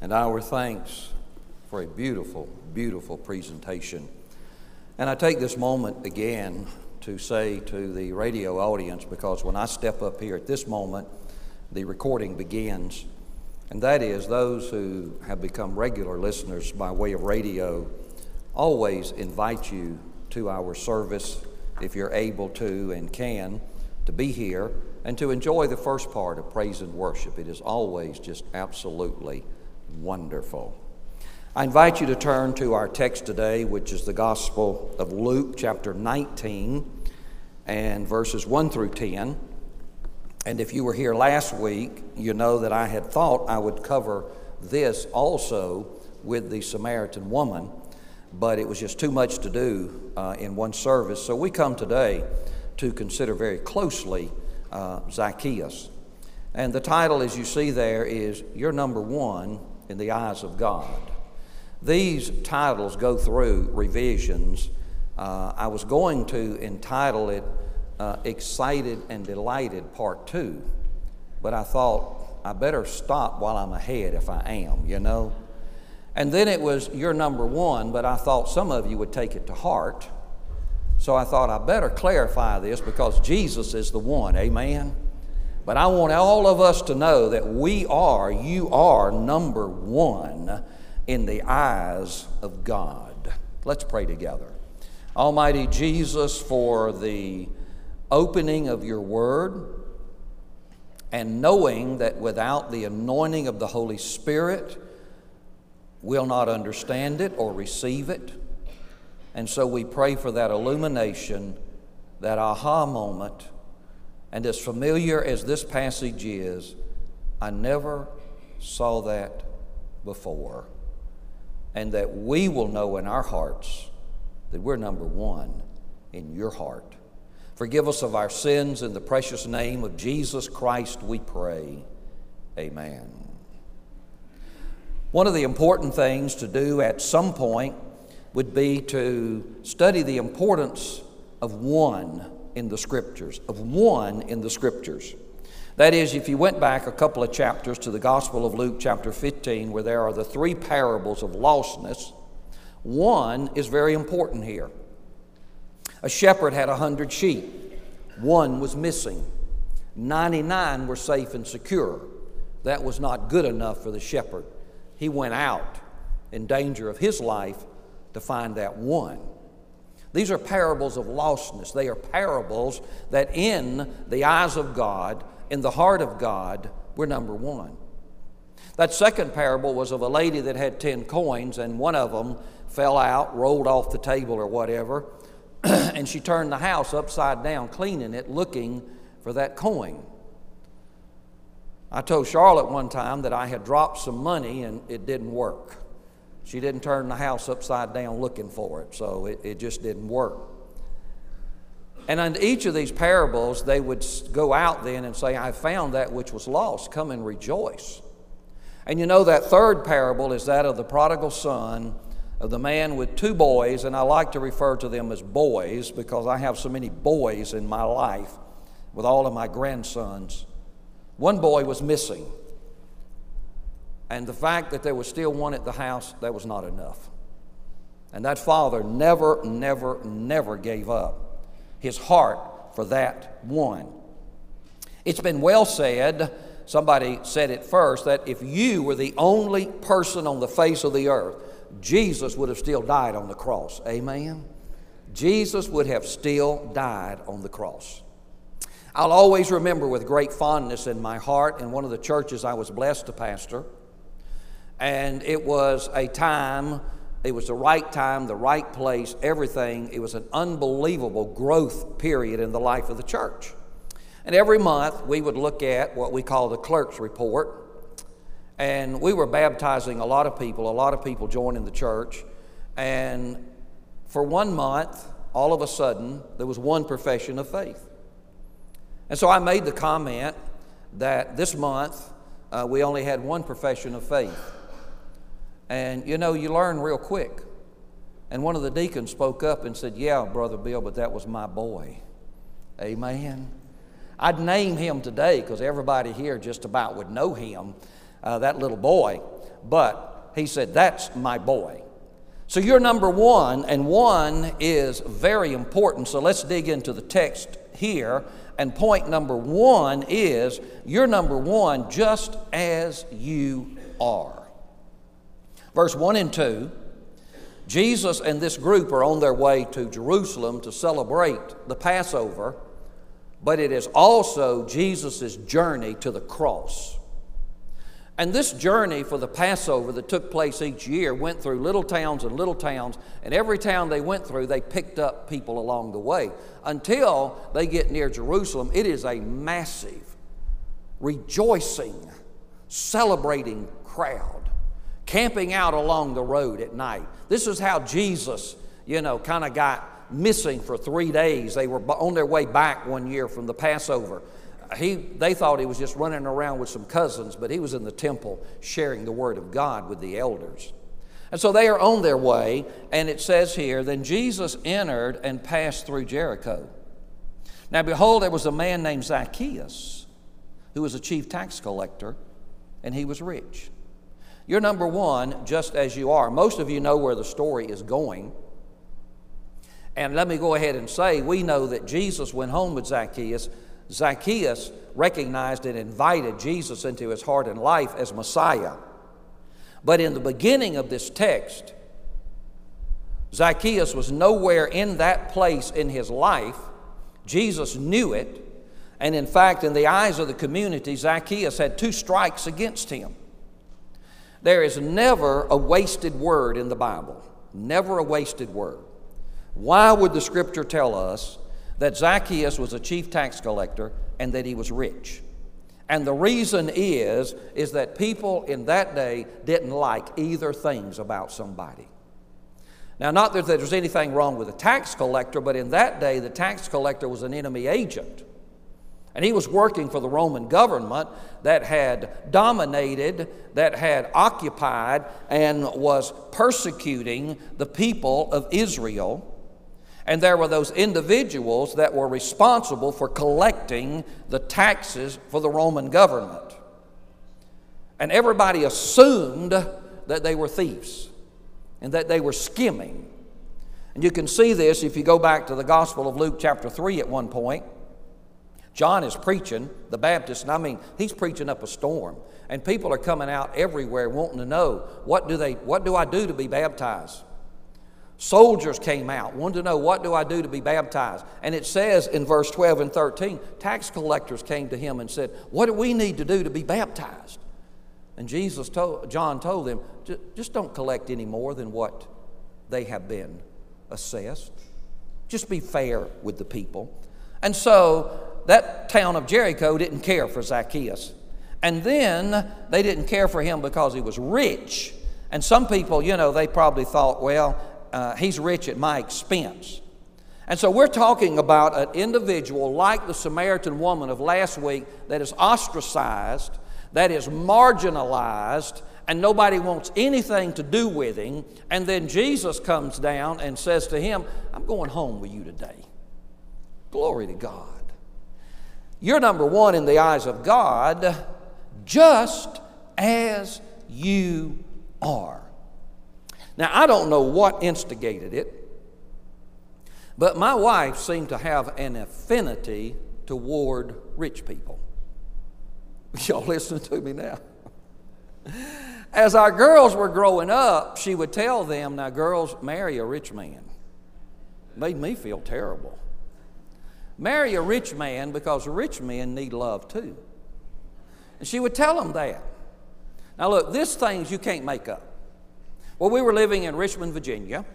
and our thanks for a beautiful, beautiful presentation. And I take this moment again to say to the radio audience, because when I step up here at this moment, the recording begins. And that is, those who have become regular listeners by way of radio always invite you to our service if you're able to and can to be here and to enjoy the first part of praise and worship. It is always just absolutely wonderful. I invite you to turn to our text today, which is the Gospel of Luke, chapter 19, and verses 1 through 10. And if you were here last week, you know that I had thought I would cover this also with the Samaritan woman, but it was just too much to do uh, in one service. So we come today to consider very closely uh, Zacchaeus. And the title, as you see there, is You're Number One in the Eyes of God. These titles go through revisions. Uh, I was going to entitle it uh, Excited and Delighted Part Two, but I thought I better stop while I'm ahead if I am, you know? And then it was You're Number One, but I thought some of you would take it to heart. So I thought I better clarify this because Jesus is the one, amen? But I want all of us to know that we are, you are number one in the eyes of God. Let's pray together. Almighty Jesus, for the opening of your word and knowing that without the anointing of the Holy Spirit, we'll not understand it or receive it. And so we pray for that illumination, that aha moment. And as familiar as this passage is, I never saw that before. And that we will know in our hearts that we're number one in your heart. Forgive us of our sins in the precious name of Jesus Christ, we pray. Amen. One of the important things to do at some point would be to study the importance of one in the Scriptures, of one in the Scriptures. That is, if you went back a couple of chapters to the Gospel of Luke, chapter 15, where there are the three parables of lostness, one is very important here. A shepherd had a hundred sheep, one was missing. 99 were safe and secure. That was not good enough for the shepherd. He went out in danger of his life to find that one. These are parables of lostness. They are parables that, in the eyes of God, in the heart of God, we're number one. That second parable was of a lady that had 10 coins, and one of them fell out, rolled off the table or whatever, and she turned the house upside down, cleaning it, looking for that coin. I told Charlotte one time that I had dropped some money and it didn't work. She didn't turn the house upside down looking for it, so it, it just didn't work. And in each of these parables, they would go out then and say, I found that which was lost. Come and rejoice. And you know, that third parable is that of the prodigal son, of the man with two boys, and I like to refer to them as boys because I have so many boys in my life with all of my grandsons. One boy was missing. And the fact that there was still one at the house, that was not enough. And that father never, never, never gave up his heart for that one. It's been well said, somebody said it first, that if you were the only person on the face of the earth, Jesus would have still died on the cross. Amen? Jesus would have still died on the cross. I'll always remember with great fondness in my heart in one of the churches I was blessed to pastor and it was a time, it was the right time, the right place, everything. It was an unbelievable growth period in the life of the church. And every month we would look at what we call the clerk's report. And we were baptizing a lot of people, a lot of people joining the church. And for one month, all of a sudden, there was one profession of faith. And so I made the comment that this month uh, we only had one profession of faith. And you know, you learn real quick. And one of the deacons spoke up and said, Yeah, Brother Bill, but that was my boy. Amen. I'd name him today because everybody here just about would know him, uh, that little boy. but he said, That's my boy. So you're number one, and one is very important. So let's dig into the text here. And point number one is you're number one just as you are. Verse 1 and 2 Jesus and this group are on their way to Jerusalem to celebrate the Passover, but it is also Jesus' journey to the cross. And this journey for the Passover that took place each year went through little towns and little towns, and every town they went through, they picked up people along the way. Until they get near Jerusalem, it is a massive, rejoicing, celebrating crowd camping out along the road at night. This is how Jesus, you know, kind of got missing for three days. They were on their way back one year from the Passover he, they thought he was just running around with some cousins, but he was in the temple sharing the word of God with the elders. And so they are on their way, and it says here, Then Jesus entered and passed through Jericho. Now, behold, there was a man named Zacchaeus who was a chief tax collector, and he was rich. You're number one, just as you are. Most of you know where the story is going. And let me go ahead and say, we know that Jesus went home with Zacchaeus Zacchaeus recognized and invited Jesus into his heart and life as Messiah. But in the beginning of this text, Zacchaeus was nowhere in that place in his life. Jesus knew it. And in fact, in the eyes of the community, Zacchaeus had two strikes against him. There is never a wasted word in the Bible, never a wasted word. Why would the scripture tell us that Zacchaeus was a chief tax collector and that he was rich. And the reason is is that people in that day didn't like either things about somebody. Now, not that there's anything wrong with a tax collector, but in that day, the tax collector was an enemy agent. And he was working for the Roman government that had dominated, that had occupied, and was persecuting the people of Israel. And there were those individuals that were responsible for collecting the taxes for the Roman government. And everybody assumed that they were thieves and that they were skimming. And you can see this if you go back to the Gospel of Luke, chapter 3, at one point. John is preaching, the Baptist, and I mean, he's preaching up a storm. And people are coming out everywhere wanting to know what do, they, what do I do to be baptized? Soldiers came out, wanted to know, what do I do to be baptized? And it says in verse 12 and 13, tax collectors came to him and said, What do we need to do to be baptized? And Jesus told, John told them, just don't collect any more than what they have been assessed. Just be fair with the people. And so that town of Jericho didn't care for Zacchaeus. And then they didn't care for him because he was rich. And some people, you know, they probably thought, well, uh, he's rich at my expense. And so we're talking about an individual like the Samaritan woman of last week that is ostracized, that is marginalized, and nobody wants anything to do with him. And then Jesus comes down and says to him, I'm going home with you today. Glory to God. You're number one in the eyes of God, just as you are. Now, I don't know what instigated it, but my wife seemed to have an affinity toward rich people. Y'all listening to me now? As our girls were growing up, she would tell them, Now, girls, marry a rich man. Made me feel terrible. Marry a rich man because rich men need love too. And she would tell them that. Now, look, this things you can't make up. Well, we were living in Richmond, Virginia,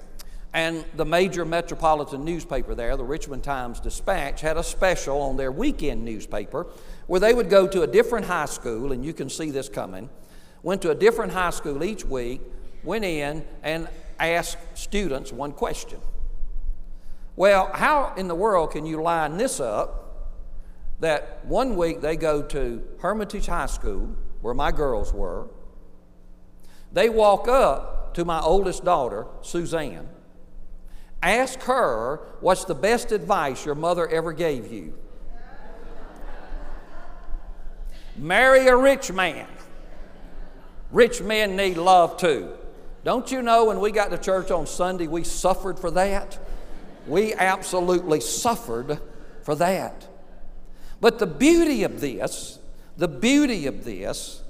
and the major metropolitan newspaper there, the Richmond Times Dispatch, had a special on their weekend newspaper where they would go to a different high school, and you can see this coming, went to a different high school each week, went in and asked students one question. Well, how in the world can you line this up that one week they go to Hermitage High School, where my girls were, they walk up to my oldest daughter, Suzanne. Ask her what's the best advice your mother ever gave you. Marry a rich man. Rich men need love too. Don't you know when we got to church on Sunday, we suffered for that? We absolutely suffered for that. But the beauty of this, the beauty of this,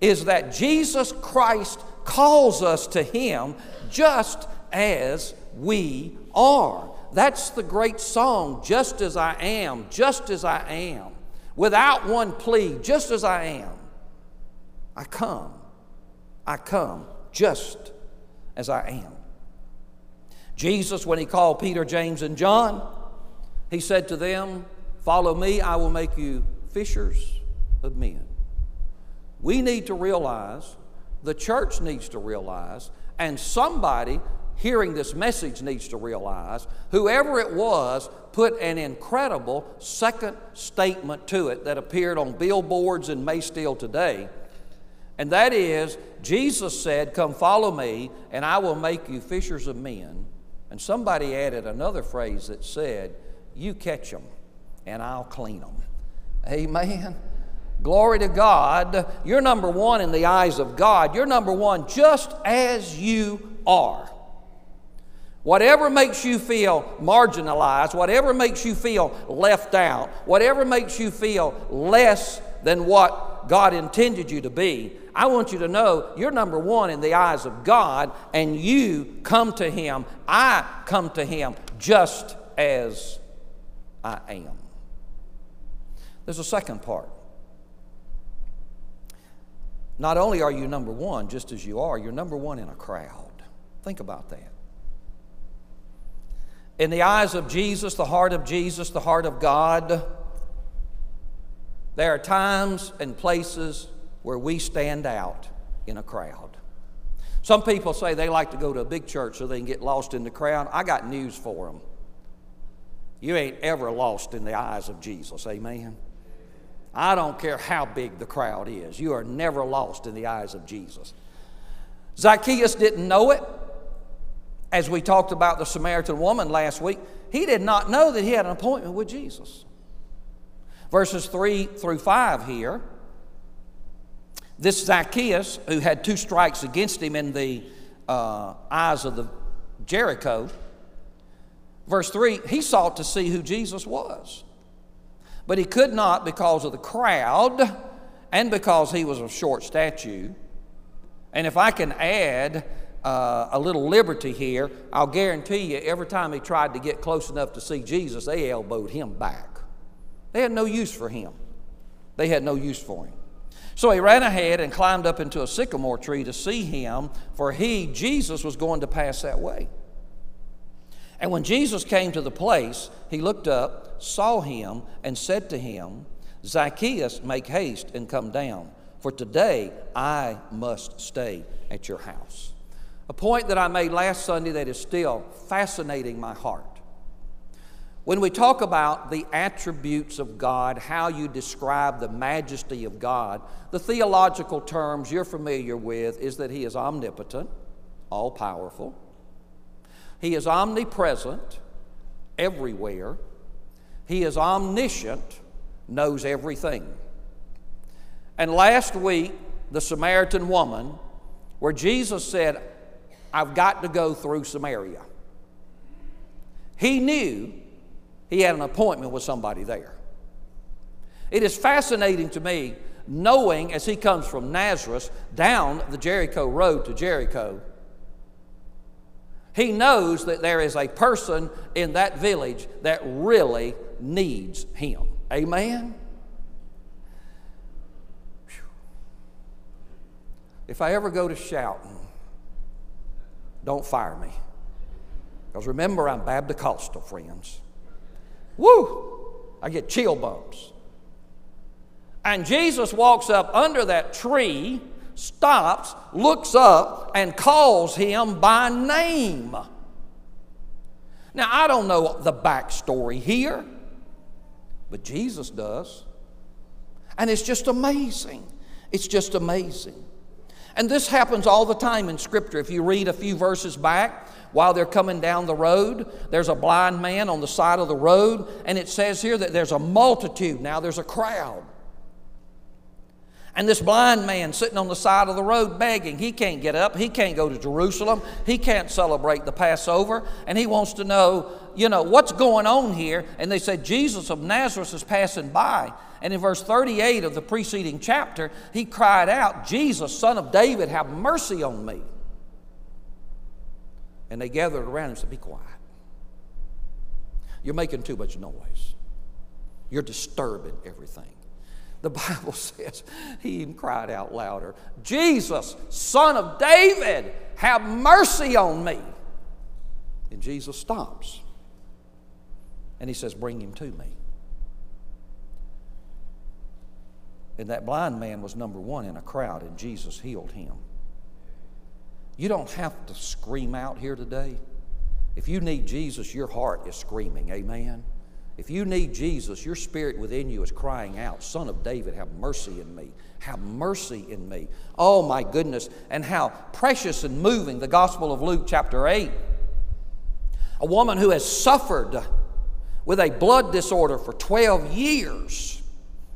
is that Jesus Christ calls us to Him just as we are. That's the great song, Just as I Am, Just as I Am. Without one plea, just as I am, I come. I come just as I am. Jesus, when He called Peter, James, and John, He said to them, Follow me, I will make you fishers of men. We need to realize, the church needs to realize, and somebody hearing this message needs to realize whoever it was put an incredible second statement to it that appeared on billboards may still today. And that is, Jesus said, Come follow me, and I will make you fishers of men. And somebody added another phrase that said, You catch them, and I'll clean them. Amen. Glory to God. You're number one in the eyes of God. You're number one just as you are. Whatever makes you feel marginalized, whatever makes you feel left out, whatever makes you feel less than what God intended you to be, I want you to know you're number one in the eyes of God, and you come to Him. I come to Him just as I am. There's a second part. Not only are you number one, just as you are, you're number one in a crowd. Think about that. In the eyes of Jesus, the heart of Jesus, the heart of God, there are times and places where we stand out in a crowd. Some people say they like to go to a big church so they can get lost in the crowd. I got news for them. You ain't ever lost in the eyes of Jesus. Amen. I don't care how big the crowd is, you are never lost in the eyes of Jesus. Zacchaeus didn't know it as we talked about the Samaritan woman last week, he did not know that he had an appointment with Jesus. Verses 3 through 5 here. This Zacchaeus, who had two strikes against him in the uh, eyes of the Jericho, verse 3, he sought to see who Jesus was. But he could not because of the crowd and because he was of short stature. And if I can add, uh, a little liberty here, I'll guarantee you every time he tried to get close enough to see Jesus, they elbowed him back. They had no use for him. They had no use for him. So he ran ahead and climbed up into a sycamore tree to see him, for he, Jesus, was going to pass that way. And when Jesus came to the place, he looked up, saw him, and said to him, Zacchaeus, make haste and come down, for today I must stay at your house. A point that I made last Sunday that is still fascinating my heart. When we talk about the attributes of God, how you describe the majesty of God, the theological terms you're familiar with is that He is omnipotent, all powerful, He is omnipresent, everywhere, He is omniscient, knows everything. And last week, the Samaritan woman, where Jesus said, I've got to go through Samaria. He knew he had an appointment with somebody there. It is fascinating to me knowing as he comes from Nazareth down the Jericho road to Jericho, he knows that there is a person in that village that really needs him. Amen? If I ever go to shouting, don't fire me. Because remember, I'm Baptist friends. Woo! I get chill bumps. And Jesus walks up under that tree, stops, looks up, and calls him by name. Now, I don't know the backstory here, but Jesus does. And it's just amazing. It's just amazing. And this happens all the time in Scripture. If you read a few verses back, while they're coming down the road, there's a blind man on the side of the road, and it says here that there's a multitude. Now there's a crowd. And this blind man sitting on the side of the road begging, he can't get up, he can't go to Jerusalem, he can't celebrate the Passover, and he wants to know, you know, what's going on here. And they said, Jesus of Nazareth is passing by. And in verse 38 of the preceding chapter, he cried out, Jesus, son of David, have mercy on me. And they gathered around and said, Be quiet. You're making too much noise. You're disturbing everything. The Bible says he even cried out louder Jesus, son of David, have mercy on me. And Jesus stops. And he says, Bring him to me. And that blind man was number one in a crowd, and Jesus healed him. You don't have to scream out here today. If you need Jesus, your heart is screaming. Amen. If you need Jesus, your spirit within you is crying out, Son of David, have mercy in me. Have mercy in me. Oh my goodness. And how precious and moving the Gospel of Luke, chapter 8. A woman who has suffered with a blood disorder for 12 years,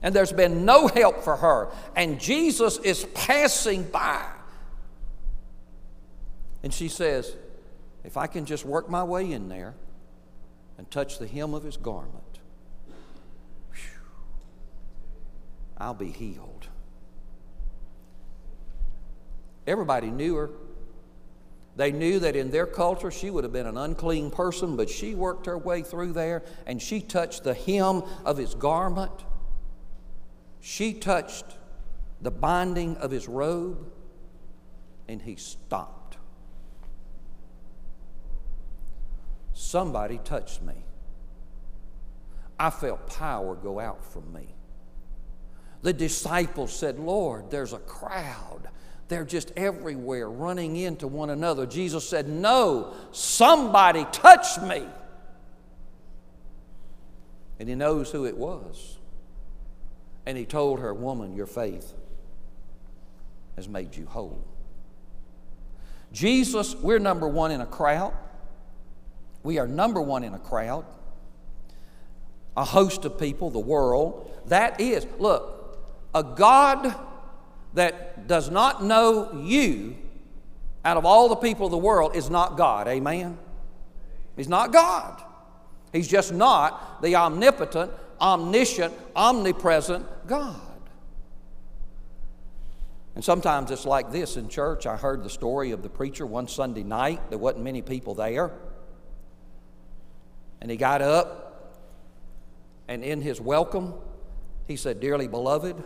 and there's been no help for her, and Jesus is passing by. And she says, If I can just work my way in there, and touch the hem of his garment, whew, I'll be healed. Everybody knew her. They knew that in their culture she would have been an unclean person, but she worked her way through there and she touched the hem of his garment. She touched the binding of his robe and he stopped. Somebody touched me. I felt power go out from me. The disciples said, Lord, there's a crowd. They're just everywhere running into one another. Jesus said, No, somebody touched me. And he knows who it was. And he told her, Woman, your faith has made you whole. Jesus, we're number one in a crowd. We are number one in a crowd, a host of people, the world. That is, look, a God that does not know you out of all the people of the world is not God. Amen? He's not God. He's just not the omnipotent, omniscient, omnipresent God. And sometimes it's like this in church. I heard the story of the preacher one Sunday night. There wasn't many people there. And he got up, and in his welcome, he said, Dearly beloved,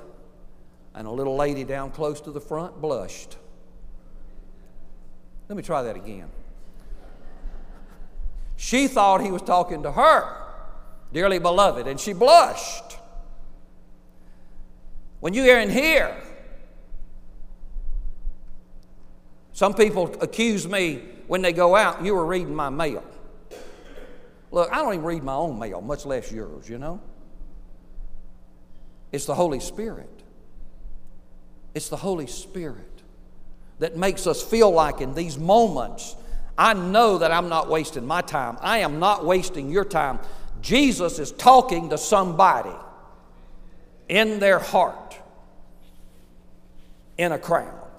and a little lady down close to the front blushed. Let me try that again. She thought he was talking to her, dearly beloved, and she blushed. When you are in here, some people accuse me when they go out, you were reading my mail. Look, I don't even read my own mail, much less yours, you know? It's the Holy Spirit. It's the Holy Spirit that makes us feel like in these moments, I know that I'm not wasting my time. I am not wasting your time. Jesus is talking to somebody in their heart in a crowd.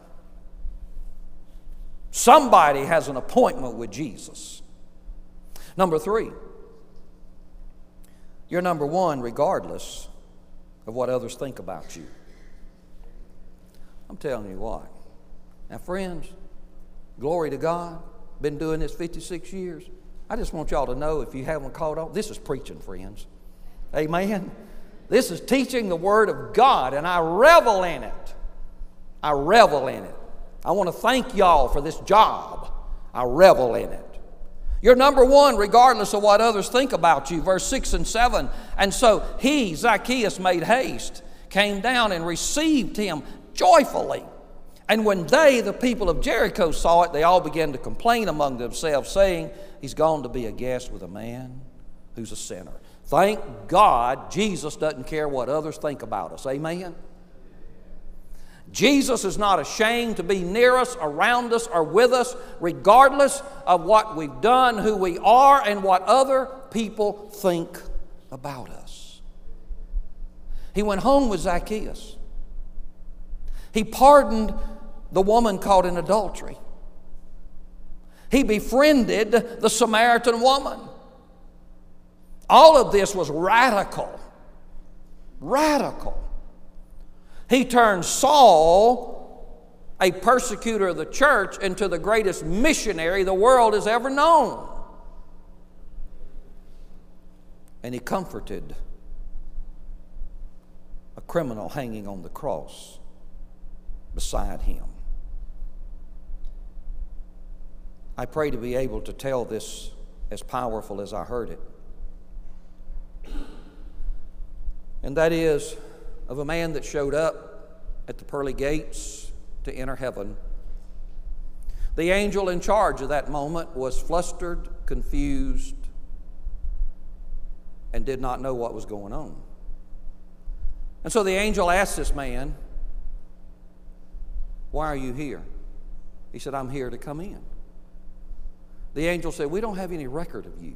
Somebody has an appointment with Jesus. Number three, you're number one regardless of what others think about you. I'm telling you what. Now, friends, glory to God. Been doing this 56 years. I just want y'all to know if you haven't caught on, this is preaching, friends. Amen. This is teaching the Word of God, and I revel in it. I revel in it. I want to thank y'all for this job. I revel in it. You're number one regardless of what others think about you. Verse 6 and 7. And so he, Zacchaeus, made haste, came down and received him joyfully. And when they, the people of Jericho, saw it, they all began to complain among themselves, saying, He's gone to be a guest with a man who's a sinner. Thank God Jesus doesn't care what others think about us. Amen? Jesus is not ashamed to be near us, around us, or with us, regardless of what we've done, who we are, and what other people think about us. He went home with Zacchaeus. He pardoned the woman caught in adultery. He befriended the Samaritan woman. All of this was radical. Radical. He turned Saul, a persecutor of the church, into the greatest missionary the world has ever known. And he comforted a criminal hanging on the cross beside him. I pray to be able to tell this as powerful as I heard it. And that is of a man that showed up at the pearly gates to enter heaven. The angel in charge of that moment was flustered, confused, and did not know what was going on. And so the angel asked this man, why are you here? He said, I'm here to come in. The angel said, We don't have any record of you.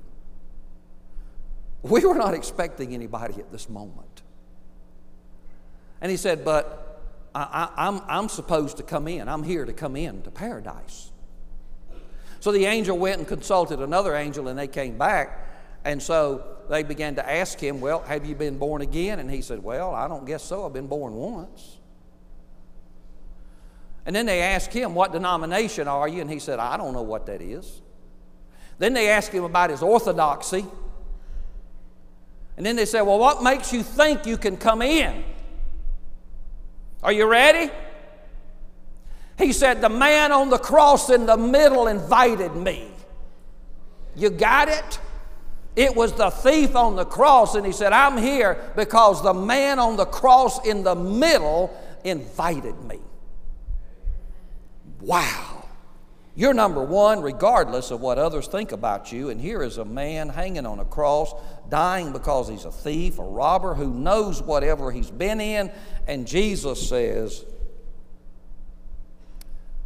We were not expecting anybody at this moment. And he said, But I, am I'm, I'm supposed to come in. I'm here to come in to paradise. So the angel went and consulted another angel, and they came back. And so they began to ask him, Well, have you been born again? And he said, Well, I don't guess so. I've been born once. And then they asked him, What denomination are you? And he said, I don't know what that is. Then they asked him about his orthodoxy. And then they said, Well, what makes you think you can come in? Are you ready? He said, The man on the cross in the middle invited me. You got it? It was the thief on the cross, and he said, I'm here because the man on the cross in the middle invited me. Wow. You're number one, regardless of what others think about you. And here is a man hanging on a cross, dying because he's a thief, a robber, who knows whatever he's been in. And Jesus says,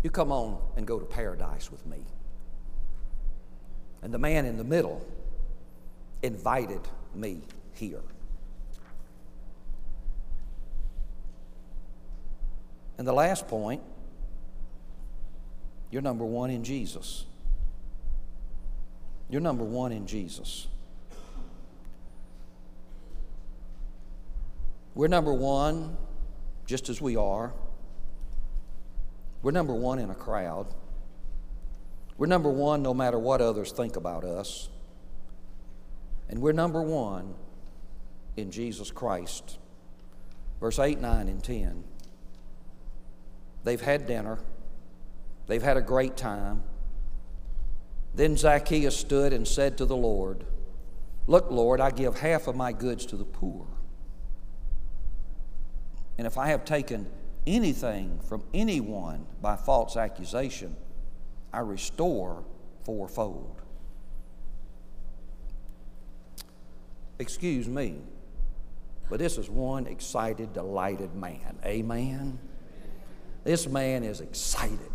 You come on and go to paradise with me. And the man in the middle invited me here. And the last point you're number one in Jesus. You're number one in Jesus. We're number one just as we are. We're number one in a crowd. We're number one no matter what others think about us. And we're number one in Jesus Christ. Verse 8, 9, and 10. They've had dinner. They've had a great time. Then Zacchaeus stood and said to the Lord, Look, Lord, I give half of my goods to the poor. And if I have taken anything from anyone by false accusation, I restore fourfold. Excuse me, but this is one excited, delighted man. Amen? This man is excited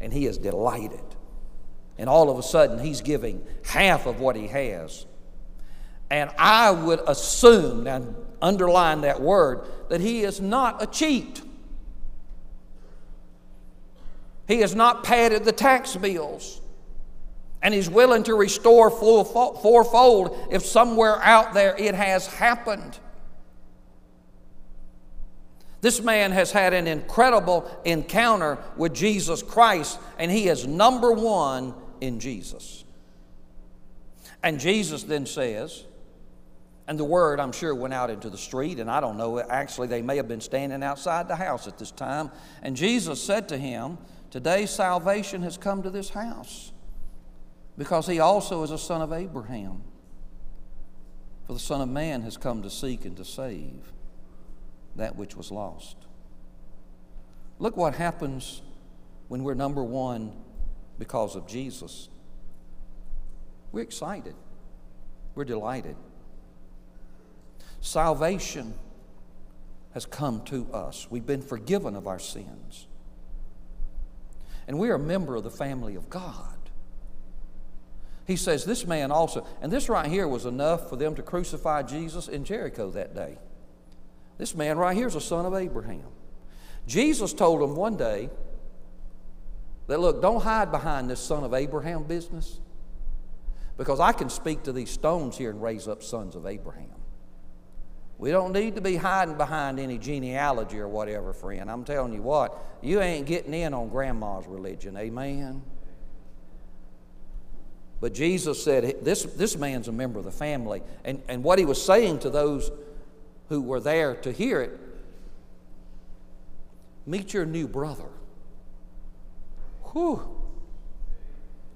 and he is delighted. And all of a sudden, he's giving half of what he has. And I would assume, and underline that word, that he is not a cheat. He has not padded the tax bills. And he's willing to restore fourfold if somewhere out there it has happened. This man has had an incredible encounter with Jesus Christ, and he is number one in Jesus. And Jesus then says, and the word, I'm sure, went out into the street, and I don't know, actually, they may have been standing outside the house at this time. And Jesus said to him, Today salvation has come to this house, because he also is a son of Abraham. For the Son of Man has come to seek and to save that which was lost. Look what happens when we're number one because of Jesus. We're excited, we're delighted. Salvation has come to us, we've been forgiven of our sins. And we are a member of the family of God. He says, This man also, and this right here was enough for them to crucify Jesus in Jericho that day. This man right here is a son of Abraham. Jesus told him one day that, look, don't hide behind this son of Abraham business because I can speak to these stones here and raise up sons of Abraham. We don't need to be hiding behind any genealogy or whatever, friend. I'm telling you what, you ain't getting in on grandma's religion. Amen. But Jesus said, this, this man's a member of the family. And, and what he was saying to those who were there to hear it meet your new brother. Whew.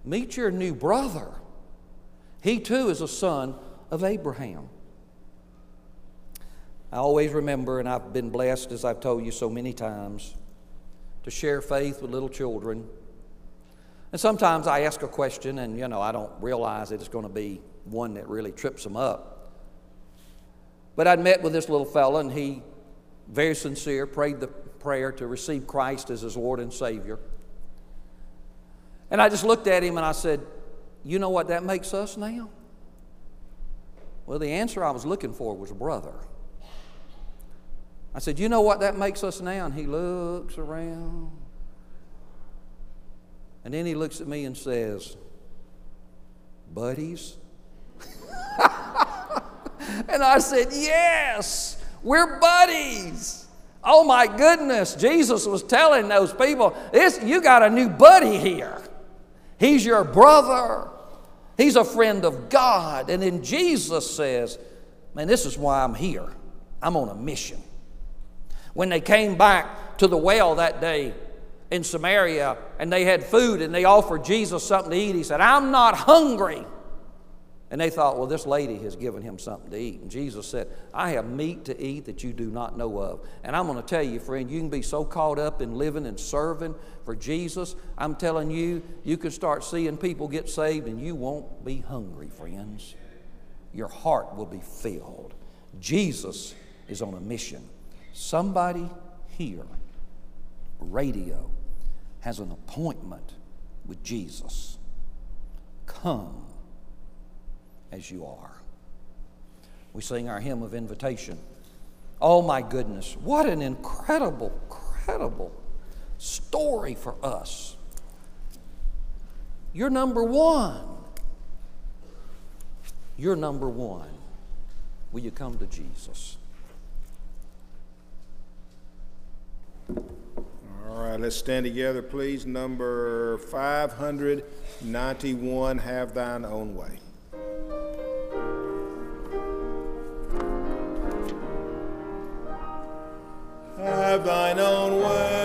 Meet your new brother. He too is a son of Abraham. I always remember, and I've been blessed, as I've told you so many times, to share faith with little children. And sometimes I ask a question, and you know, I don't realize that it's going to be one that really trips them up. But I'd met with this little fella, and he, very sincere, prayed the prayer to receive Christ as his Lord and Savior. And I just looked at him and I said, You know what that makes us now? Well, the answer I was looking for was brother. I said, You know what that makes us now? And he looks around. And then he looks at me and says, Buddies? and I said, Yes, we're buddies. Oh my goodness, Jesus was telling those people, this, You got a new buddy here. He's your brother, he's a friend of God. And then Jesus says, Man, this is why I'm here. I'm on a mission. When they came back to the well that day in Samaria and they had food and they offered Jesus something to eat, he said, I'm not hungry. And they thought, well, this lady has given him something to eat. And Jesus said, I have meat to eat that you do not know of. And I'm going to tell you, friend, you can be so caught up in living and serving for Jesus. I'm telling you, you can start seeing people get saved and you won't be hungry, friends. Your heart will be filled. Jesus is on a mission. Somebody here, radio, has an appointment with Jesus. Come as you are. We sing our hymn of invitation. Oh my goodness, what an incredible, incredible story for us. You're number one. You're number one. Will you come to Jesus? All right, let's stand together, please. Number 591, Have Thine Own Way. Have thine own way,